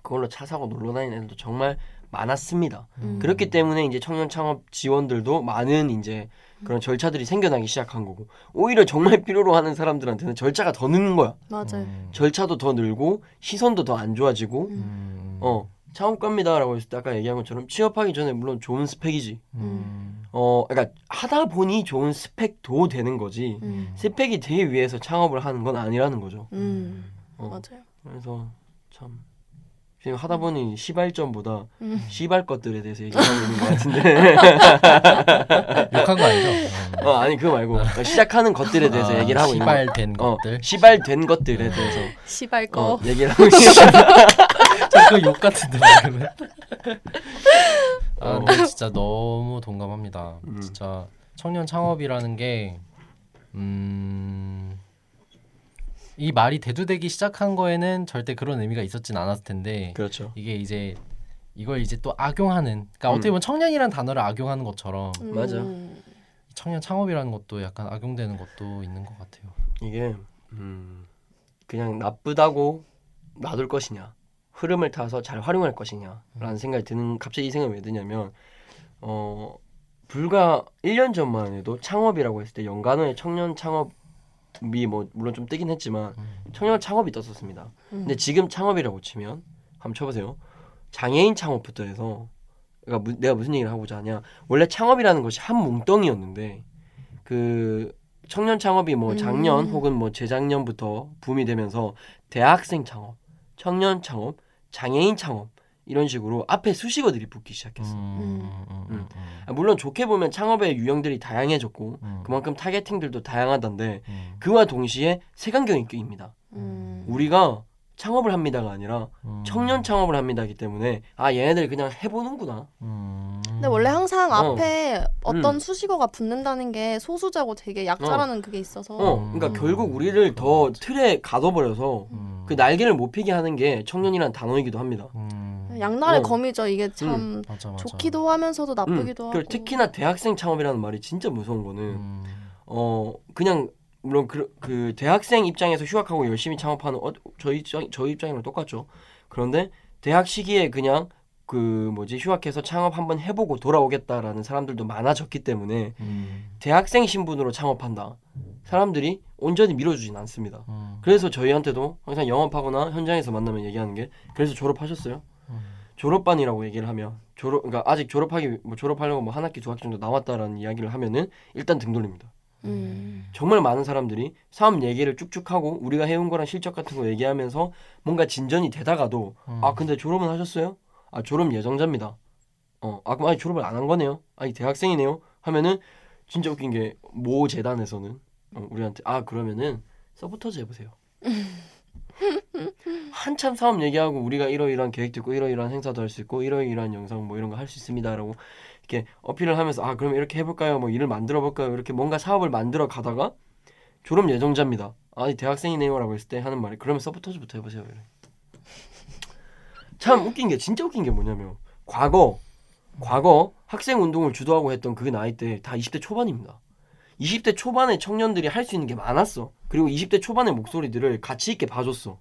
그걸로 차 사고 놀러 다니는 애들도 정말 많았습니다. 음. 그렇기 때문에 이제 청년 창업 지원들도 많은 이제 그런 절차들이 생겨나기 시작한 거고 오히려 정말 필요로 하는 사람들한테는 절차가 더 느는 거야. 맞아요. 음. 절차도 더 늘고 시선도 더 안 좋아지고 음. 어 창업가입니다라고 했을 때 아까 얘기한 것처럼 취업하기 전에 물론 좋은 스펙이지. 음. 어 그러니까 하다 보니 좋은 스펙도 되는 거지. 음. 스펙이 되기 위해서 창업을 하는 건 아니라는 거죠. 음. 어, 맞아요. 그래서 참 지금 하다 보니 시발점보다 음. 시발 것들에 대해서 얘기하고 있는 것 같은데. 욕한 거 아니죠? 음. 어 아니 그거 말고 시작하는 것들에 대해서 아, 얘기를 하고 있는 거. 시발된 어 것들. 시발된 것들에 대해서 시발 거. 어, 얘기를 하고 있는 자꾸 욕 같은데 방금은. 아, 어. 근데 진짜 너무 동감합니다. 음. 진짜 청년 창업이라는 게 음. 이 말이 대두되기 시작한 거에는 절대 그런 의미가 있었진 않았을 텐데 그렇죠. 이게 이제 이걸 이제 또 악용하는 그러니까 음. 어떻게 보면 청년이라는 단어를 악용하는 것처럼 음. 맞아. 청년 창업이라는 것도 약간 악용되는 것도 있는 것 같아요. 이게 음, 그냥 나쁘다고 놔둘 것이냐 흐름을 타서 잘 활용할 것이냐라는 생각이 드는 갑자기 이 생각이 왜 드냐면 어 불과 1년 전만 해도 창업이라고 했을 때 연간호에 청년 창업이 뭐 물론 좀 뜨긴 했지만 음. 청년 창업이 떴었습니다. 음. 근데 지금 창업이라고 치면 한번 쳐보세요. 장애인 창업부터 해서 그러니까 무- 내가 무슨 얘기를 하고자 하냐 원래 창업이라는 것이 한 뭉덩이였는데 그 청년 창업이 뭐 작년 음. 혹은 뭐 재작년부터 붐이 되면서 대학생 창업, 청년 창업, 장애인 창업 이런 식으로 앞에 수식어들이 붙기 시작했어. 음, 음, 음, 음, 아, 물론 좋게 보면 창업의 유형들이 다양해졌고 음, 그만큼 타겟팅들도 다양하던데 음, 그와 동시에 색안경이 껴입니다. 음. 우리가 창업을 합니다가 아니라 음, 청년 창업을 합니다기 때문에 아 얘네들 그냥 해보는구나. 음. 근데 원래 항상 어. 앞에 어떤 음. 수식어가 붙는다는 게 소수자고 되게 약자라는 그게 있어서 어, 음. 그러니까 결국 우리를 더 틀에 가둬버려서 음, 그 날개를 못 피게 하는 게 청년이라는 단어이기도 합니다. 음, 양날의 어. 검이죠. 이게 참 맞아 맞아. 좋기도 하면서도 나쁘기도 음, 하고. 특히나 대학생 창업이라는 말이 진짜 무서운 거는 음, 어 그냥 물론 그, 그 대학생 입장에서 휴학하고 열심히 창업하는 어, 저희 입장 저희 입장이랑 똑같죠. 그런데 대학 시기에 그냥 그 뭐지 휴학해서 창업 한번 해보고 돌아오겠다라는 사람들도 많아졌기 때문에 음, 대학생 신분으로 창업한다. 사람들이 온전히 밀어주진 않습니다. 음, 그래서 저희한테도 항상 영업하거나 현장에서 만나면 얘기하는 게 그래서 졸업하셨어요? 음. 졸업반이라고 얘기를 하면 졸업 그러니까 아직 졸업하기 뭐 졸업하려고 뭐 한 학기 두 학기 정도 남았다라는 이야기를 하면은 일단 등 돌립니다. 음. 정말 많은 사람들이 사업 얘기를 쭉쭉 하고 우리가 해온 거랑 실적 같은 거 얘기하면서 뭔가 진전이 되다가도 음. 아 근데 졸업은 하셨어요? 아 졸업 예정자입니다. 어, 아 그럼 아니 졸업을 안 한 거네요. 아니 대학생이네요. 하면은 진짜 웃긴 게 모 재단에서는 어, 우리한테 아 그러면은 서포터즈 해보세요. 한참 사업 얘기하고 우리가 이러이러한 계획도 있고 이러이러한 행사도 할 수 있고 이러이러한 영상 뭐 이런 거 할 수 있습니다라고 이렇게 어필을 하면서 아 그럼 이렇게 해볼까요? 뭐 일을 만들어 볼까요? 이렇게 뭔가 사업을 만들어 가다가 졸업 예정자입니다. 아니 대학생이네요라고 했을 때 하는 말이 그러면 서포터즈부터 해보세요. 이래. 참 웃긴 게 진짜 웃긴 게 뭐냐면 과거 과거 학생 운동을 주도하고 했던 그 나이 때 다 20대 초반입니다. 20대 초반의 청년들이 할 수 있는 게 많았어. 그리고 20대 초반의 목소리들을 가치 있게 봐줬어.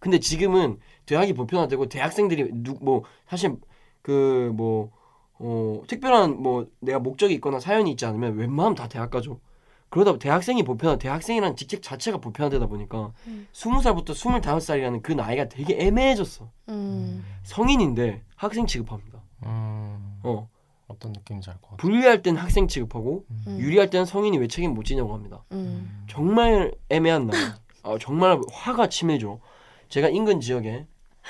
근데 지금은 대학이 보편화되고 대학생들이 누 뭐 사실 그뭐 어, 특별한 뭐 내가 목적이 있거나 사연이 있지 않으면 웬만하면 다 대학 가죠. 그러다 대학생이 보편화 대학생이라는 직책 자체가 보편화되다 보니까 음. 20살부터 25살이라는 그 나이가 되게 애매해졌어. 음. 성인인데 학생 취급합니다. 음, 어. 어떤 느낌인지 알 것 같아. 불리할 땐 학생 취급하고 음. 유리할 때는 성인이 왜 책임 못 지냐고 합니다. 음. 정말 애매한 나이. 아, 정말 화가 치밀죠. 제가 인근 지역에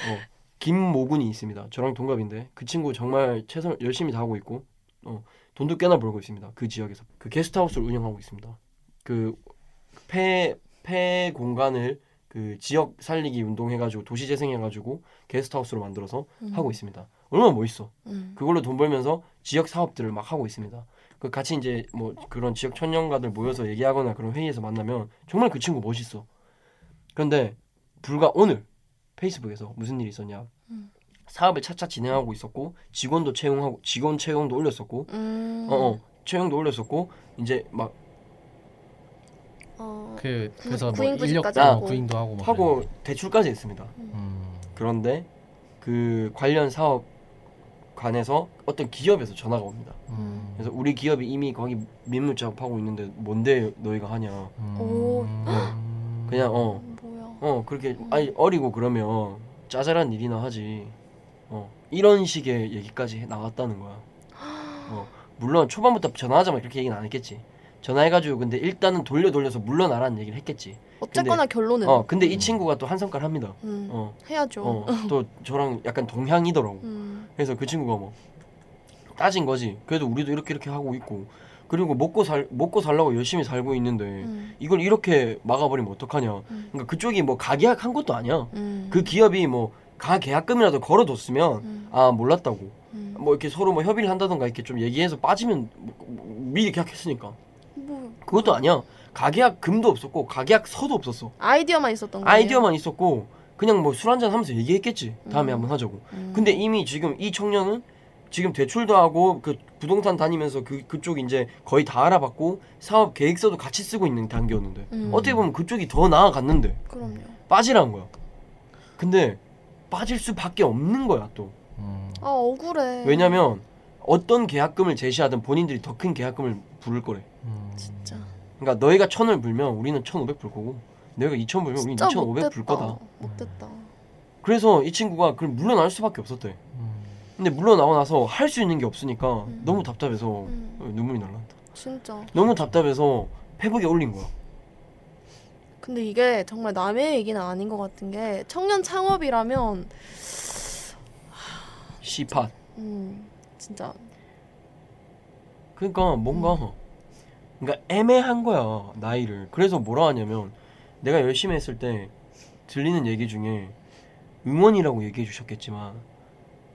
어, 김모군이 있습니다. 저랑 동갑인데 그 친구 정말 최선 열심히 다 하고 있고 어, 돈도 꽤나 벌고 있습니다. 그 지역에서 그 게스트하우스를 운영하고 있습니다. 그폐폐 공간을 그 지역 살리기 운동해가지고 도시 재생해가지고 게스트하우스로 만들어서 음. 하고 있습니다. 얼마나 멋있어. 음. 그걸로 돈 벌면서 지역 사업들을 막 하고 있습니다. 그 같이 이제 뭐 그런 지역 청년가들 모여서 얘기하거나 그런 회의에서 만나면 정말 그 친구 멋있어. 그런데 불과 오늘 페이스북에서 무슨 일이 있었냐? 음. 사업을 차차 진행하고 있었고 직원도 채용하고 직원 채용도 올렸었고 음. 어, 어 채용도 올렸었고 이제 막 어. 그 그래서 뭐 구인 인력 구직까지 어, 하고. 구인도 하고 막 하고 대출까지 했습니다. 그래. 음. 그런데 그 관련 사업 관해서 어떤 기업에서 전화가 옵니다. 음. 그래서 우리 기업이 이미 거기 민물 작업하고 있는데 뭔데 너희가 하냐? 오. 음. 그냥 어? 어 그렇게 아니 어리고 그러면 짜잘한 일이나 하지. 어 이런 식의 얘기까지 나왔다는 거야. 어 물론 초반부터 전화하자마자 그렇게 얘기는 안 했겠지. 전화해가지고 근데 일단은 돌려 돌려서 물러나라는 얘기를 했겠지. 어쨌거나 결론은 어 근데 이 친구가 또 한 성깔 합니다. 음. 어, 해야죠. 어, 또 저랑 약간 동향이더라고. 음. 그래서 그 친구가 뭐 따진 거지. 그래도 우리도 이렇게 이렇게 하고 있고 그리고 먹고 살 먹고 살라고 열심히 살고 있는데 음. 이걸 이렇게 막아버리면 어떡하냐. 음. 그러니까 그쪽이 뭐 가계약 한 것도 아니야. 음. 그 기업이 뭐 가계약금이라도 걸어뒀으면 음. 아 몰랐다고. 음. 뭐 이렇게 서로 뭐 협의를 한다던가 이렇게 좀 얘기해서 빠지면 뭐- 뭐 미리 계약했으니까 뭐 그것도 아니야. 가계약금도 없었고 가계약서도 없었어. 아이디어만 있었던 거예요. 아이디어만 있었고 그냥 뭐 술 한잔 하면서 얘기했겠지. 다음에 음. 한번 하자고. 음. 근데 이미 지금 이 청년은 지금 대출도 하고 그 부동산 다니면서 그 그쪽 이제 거의 다 알아봤고 사업 계획서도 같이 쓰고 있는 단계였는데 음. 어떻게 보면 그쪽이 더 나아갔는데 그럼요. 빠지라는 거야. 근데 빠질 수밖에 없는 거야 또. 음. 아 억울해. 왜냐면 어떤 계약금을 제시하든 본인들이 더 큰 계약금을 부를 거래. 음. 진짜. 그러니까 너희가 천을 불면 우리는 천오백 불 거고 너희가 이천 불면 우리는 진짜 이천오백 불 못됐다. 거다. 못됐다. 그래서 이 친구가 그걸 물러날 수밖에 없었대. 음. 근데 물러나고 나서 할 수 있는 게 없으니까 음. 너무 답답해서 음. 어, 눈물이 날란다. 진짜. 너무 답답해서 페북에 올린 거야. 근데 이게 정말 남의 얘기는 아닌 것 같은 게 청년 창업이라면 시팟. 음 진짜 그러니까 뭔가 그러니까 애매한 거야 나이를. 그래서 뭐라 하냐면 내가 열심히 했을 때 들리는 얘기 중에 응원이라고 얘기해 주셨겠지만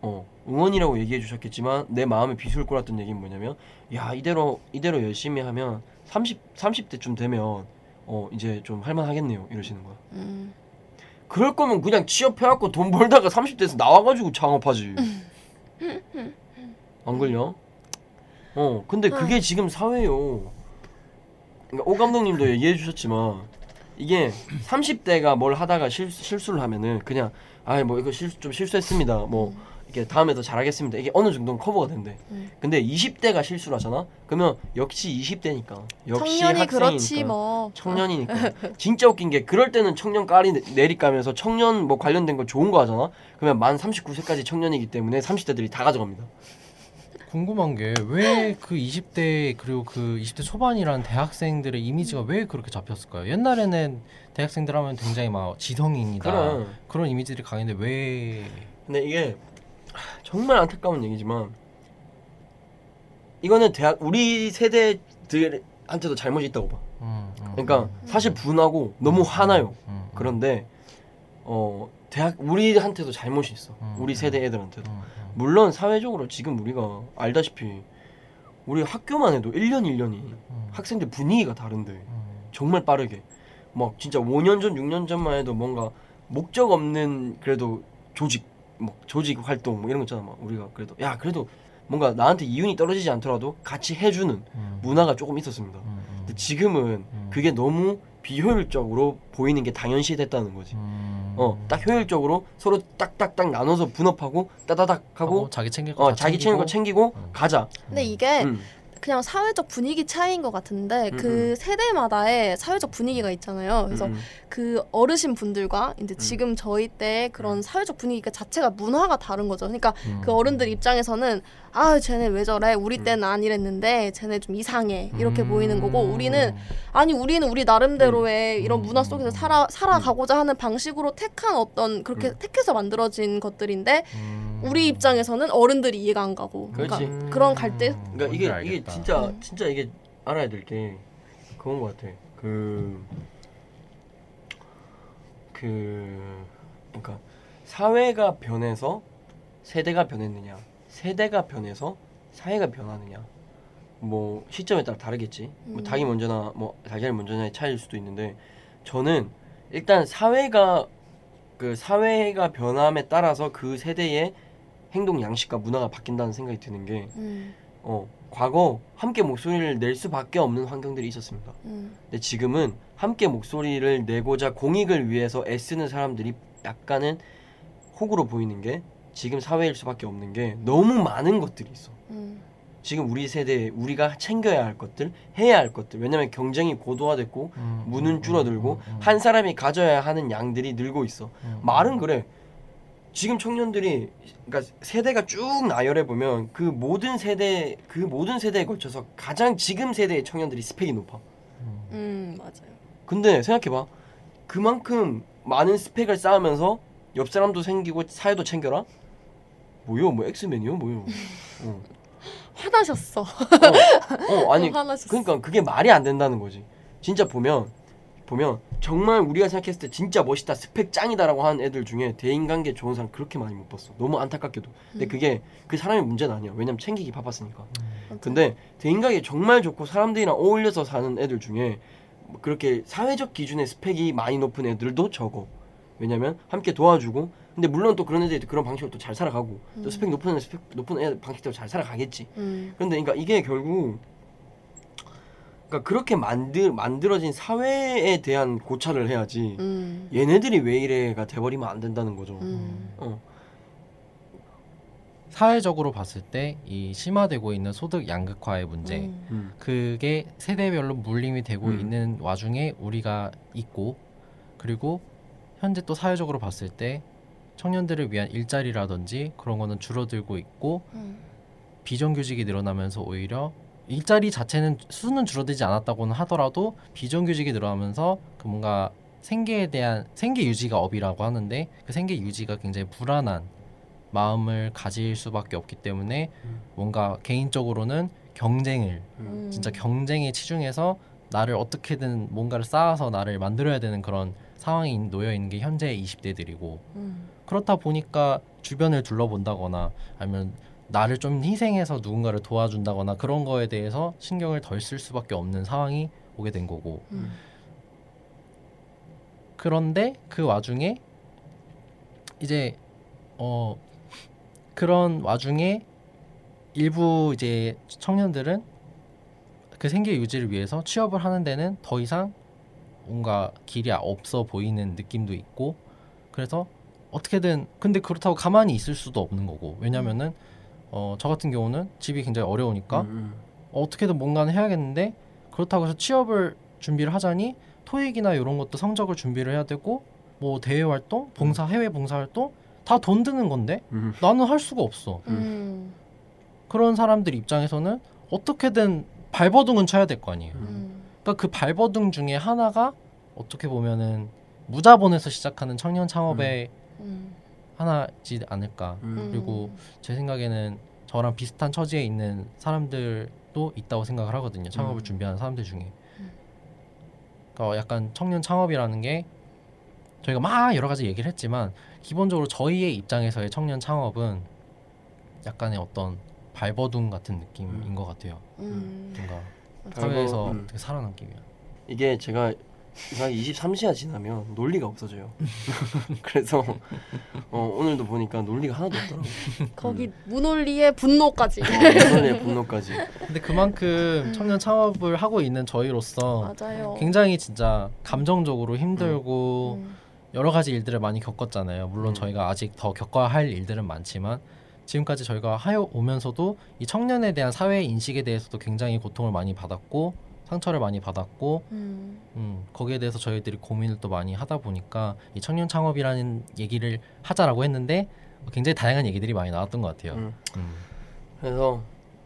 어 응원이라고 얘기해 주셨겠지만 내 마음에 비술 꼴았던 얘기는 뭐냐면 야 이대로 이대로 열심히 하면 30 30대쯤 되면 어 이제 좀 할만하겠네요 이러시는 거야. 음 그럴 거면 그냥 취업해갖고 돈 벌다가 30대에서 나와가지고 창업하지. 안 걸려? 어, 근데 그게 지금 사회요. 그러니까 오 감독님도 얘기해 주셨지만 이게 30대가 뭘 하다가 실, 실수를 하면은 그냥 아뭐 이거 실, 좀 실수했습니다. 뭐 이렇게 다음에 더 잘하겠습니다. 이게 어느 정도는 커버가 된대. 음. 근데 20대가 실수를 하잖아. 그러면 역시 20대니까. 역시 청년이 학생이니까. 그렇지 뭐. 청년이니까 진짜 웃긴 게 그럴 때는 청년 깔이 내- 내리 까면서 청년 뭐 관련된 거 좋은 거 하잖아 그러면 만 39세까지 청년이기 때문에 30대들이 다 가져갑니다 궁금한 게 왜 그 20대 그리고 그 20대 초반이라는 대학생들의 이미지가 왜 그렇게 잡혔을까요? 옛날에는 대학생들 하면 굉장히 막 지성인이다 그래 그런 이미지들이 강했는데 왜 근데 이게 정말 안타까운 얘기지만 이거는 대학 우리 세대들한테도 잘못이 있다고 봐. 음, 음, 그러니까 사실 분하고 너무 화나요. 음, 음, 그런데 어 대학 우리한테도 잘못이 있어. 음, 우리 세대 애들한테도. 음, 음. 물론 사회적으로 지금 우리가 알다시피 우리 학교만 해도 1년 1년이 음, 학생들 분위기가 다른데 음, 정말 빠르게. 막 진짜 5년 전 6년 전만 해도 뭔가 목적 없는 그래도 조직 뭐 조직 활동 뭐 이런 거 있잖아 막 우리가 그래도 야 그래도 뭔가 나한테 이윤이 떨어지지 않더라도 같이 해주는 음, 문화가 조금 있었습니다 음, 음, 근데 지금은 음. 그게 너무 비효율적으로 보이는 게 당연시 됐다는 거지 음. 어딱 효율적으로 서로 딱딱딱 나눠서 분업하고 따다닥 하고 하고 자기 챙길 거어다 자기 챙길 거 챙기고 음. 가자 근데 이게 음. 그냥 사회적 분위기 차이인 것 같은데 음, 그 세대마다의 사회적 분위기가 있잖아요. 그래서 음, 그 어르신 분들과 이제 음. 지금 저희 때 그런 사회적 분위기가 자체가 문화가 다른 거죠. 그러니까 음. 그 어른들 입장에서는 아 쟤네 왜 저래 우리 음. 때는 안 이랬는데 쟤네 좀 이상해 이렇게 음. 보이는 거고 우리는 아니 우리는 우리 나름대로의 이런 음. 문화 속에서 살아 살아가고자 하는 방식으로 택한 어떤 그렇게 음. 택해서 만들어진 것들인데 음. 우리 입장에서는 어른들이 이해가 안 가고 그렇지. 그러니까 그런 갈등 그러니까 이게 뭔지 이게 알겠다. 진짜 음. 진짜 이게 알아야 될 게 그건 것 같아. 그, 그, 그러니까 사회가 변해서 세대가 변했느냐, 세대가 변해서 사회가 변하느냐 뭐 시점에 따라 다르겠지 뭐 음. 닭이 먼저나 뭐 달걀이 먼저나의 차이일 수도 있는데 저는 일단 사회가 그 사회가 변함에 따라서 그 세대의 행동 양식과 문화가 바뀐다는 생각이 드는 게 음, 어, 과거 함께 목소리를 낼 수밖에 없는 환경들이 있었습니다. 음, 근데 지금은 함께 목소리를 내고자 공익을 위해서 애쓰는 사람들이 약간은 호구로 보이는 게 지금 사회일 수밖에 없는 게 너무 많은 것들이 있어. 음, 지금 우리 세대 우리가 챙겨야 할 것들, 해야 할 것들. 왜냐면 경쟁이 고도화됐고 음, 문은 음, 줄어들고 음, 음, 한 사람이 가져야 하는 양들이 늘고 있어. 음, 말은 그래. 지금 청년들이 그러니까 세대가 쭉 나열해 보면 그 모든 세대 그 모든 세대에 걸쳐서 가장 지금 세대의 청년들이 스펙이 높아. 음. 음, 맞아요. 근데 생각해봐. 그만큼 많은 스펙을 쌓으면서 옆 사람도 생기고 사회도 챙겨라. 뭐요? 뭐 엑스맨이요? 뭐요? 어. 화나셨어. 어, 어, 아니 화나셨어. 그러니까 그게 말이 안 된다는 거지. 진짜 보면 보면 정말 우리가 생각했을 때 진짜 멋있다, 스펙 짱이다라고 하는 애들 중에 대인관계 좋은 사람 그렇게 많이 못 봤어. 너무 안타깝게도. 근데 음. 그게 그 사람의 문제는 아니야. 왜냐면 챙기기 바빴으니까. 맞아요. 근데 대인관계 정말 좋고 사람들이랑 어울려서 사는 애들 중에 뭐 그렇게 사회적 기준의 스펙이 많이 높은 애들도 적어. 왜냐면 함께 도와주고. 근데 물론 또 그런 애들이 그런 방식으로 또 잘 살아가고 또 음. 스펙 높은 애 스펙 높은 애 방식대로 잘 살아가겠지. 음, 그런데 그러니까 이게 결국 그러니까 그렇게 만들 만들어진 사회에 대한 고찰을 해야지. 음, 얘네들이 왜 이래가 돼버리면 안 된다는 거죠. 음, 어. 사회적으로 봤을 때 이 심화되고 있는 소득 양극화의 문제 음, 음. 그게 세대별로 물림이 되고 음. 있는 와중에 우리가 있고 그리고 현재 또 사회적으로 봤을 때 청년들을 위한 일자리라든지 그런 거는 줄어들고 있고 음, 비정규직이 늘어나면서 오히려 일자리 자체는 수는 줄어들지 않았다고는 하더라도 비정규직이 늘어나면서 그 뭔가 생계에 대한 생계 유지가 업이라고 하는데 그 생계 유지가 굉장히 불안한 마음을 가질 수밖에 없기 때문에 음. 뭔가 개인적으로는 경쟁을 음. 진짜 경쟁에 치중해서 나를 어떻게든 뭔가를 쌓아서 나를 만들어야 되는 그런 상황이 놓여 있는 게 현재 20대들이고 음, 그렇다 보니까 주변을 둘러본다거나 아니면 나를 좀 희생해서 누군가를 도와준다거나 그런 거에 대해서 신경을 덜 쓸 수밖에 없는 상황이 오게 된 거고. 음, 그런데 그 와중에 이제 어 그런 와중에 일부 이제 청년들은 그 생계 유지를 위해서 취업을 하는 데는 더 이상 뭔가 길이 없어 보이는 느낌도 있고 그래서 어떻게든 근데 그렇다고 가만히 있을 수도 없는 거고 왜냐면은 어 저 같은 경우는 집이 굉장히 어려우니까 음, 어떻게든 뭔가는 해야겠는데 그렇다고 해서 취업을 준비를 하자니 토익이나 이런 것도 성적을 준비를 해야 되고 뭐 대외 활동, 봉사, 해외 봉사 활동 다 돈 드는 건데 음. 나는 할 수가 없어. 음, 그런 사람들 입장에서는 어떻게든 발버둥은 쳐야 될 거 아니에요. 음, 그러니까 그 발버둥 중에 하나가 어떻게 보면은 무자본에서 시작하는 청년 창업의 음, 하나지 않을까. 음. 그리고 제 생각에는 저랑 비슷한 처지에 있는 사람들도 있다고 생각을 하거든요. 창업을 음. 준비하는 사람들 중에. 음. 그러니까 약간 청년 창업이라는 게 저희가 막 여러 가지 얘기를 했지만 기본적으로 저희의 입장에서의 청년 창업은 약간의 어떤 발버둥 같은 느낌인 음. 것 같아요. 음, 뭔가 사회에서 음. 어떻게 살아남기 위한. 이게 제가 한 23시가 지나면 논리가 없어져요. 그래서 어, 오늘도 보니까 논리가 하나도 없더라고. 거기 문논리의 분노까지. 논리의 분노까지. 근데 그만큼 음. 청년 창업을 하고 있는 저희로서 맞아요. 굉장히 진짜 감정적으로 힘들고 음, 여러 가지 일들을 많이 겪었잖아요. 물론 음. 저희가 아직 더 겪어야 할 일들은 많지만 지금까지 저희가 하여 오면서도 이 청년에 대한 사회 인식에 대해서도 굉장히 고통을 많이 받았고 상처를 많이 받았고 음, 음, 거기에 대해서 저희들이 고민을 또 많이 하다 보니까 이 청년 창업이라는 얘기를 하자라고 했는데 굉장히 다양한 얘기들이 많이 나왔던 것 같아요. 음. 음. 그래서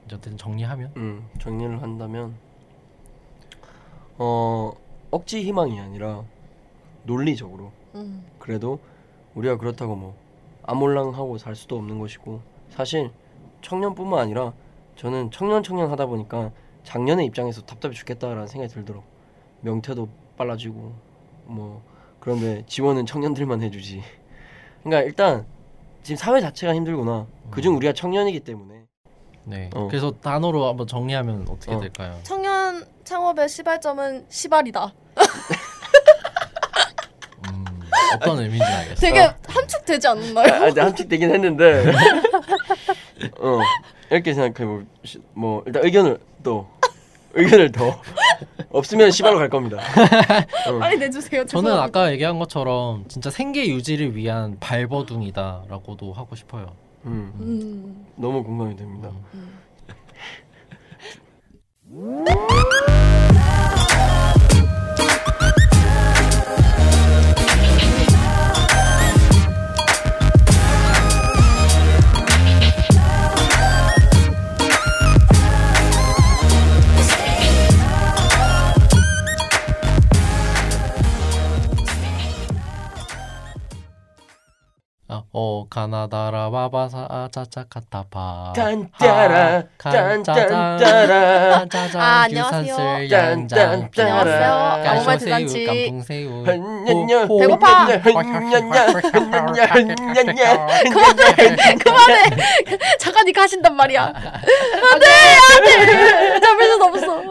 이제 어쨌든 정리하면 음, 정리를 한다면 어 억지 희망이 아니라 논리적으로 음, 그래도 우리가 그렇다고 뭐 아몰랑하고 살 수도 없는 것이고 사실 청년뿐만 아니라 저는 청년 청년 하다 보니까 작년의 입장에서 답답해 죽겠다라는 생각이 들더라고 명태도 빨라지고 뭐 그런데 지원은 청년들만 해주지 그러니까 일단 지금 사회 자체가 힘들구나 그중 우리가 청년이기 때문에 네. 어. 그래서 단어로 한번 정리하면 어떻게 어. 될까요? 청년 창업의 시발점은 시발이다. 음, 어떤 의미인지 알겠어요. 되게 함축되지 않나요? 아, 근데 함축되긴 했는데 어 이렇게 생각해 뭐, 시- 뭐 일단 의견을 또 의견을 더 없으면 시발로 갈 겁니다. 어. 빨리 내주세요. 저는 죄송합니다. 아까 얘기한 것처럼 진짜 생계 유지를 위한 발버둥이다라고도 하고 싶어요. 음, 음. 너무 공감이 됩니다. 아, 어 가나다라 와바사 아차차 카타파 짠짜라 짠짠짜라 짜잔 아, 안녕하세요. 짠짠, 안녕하세요. 아무 말 깐쇼새우 대잔치. 깐풍새우 배고파. 한년년 그만해. 작가님 가신단 말이야. 안돼 안돼. 잡을 수 없어.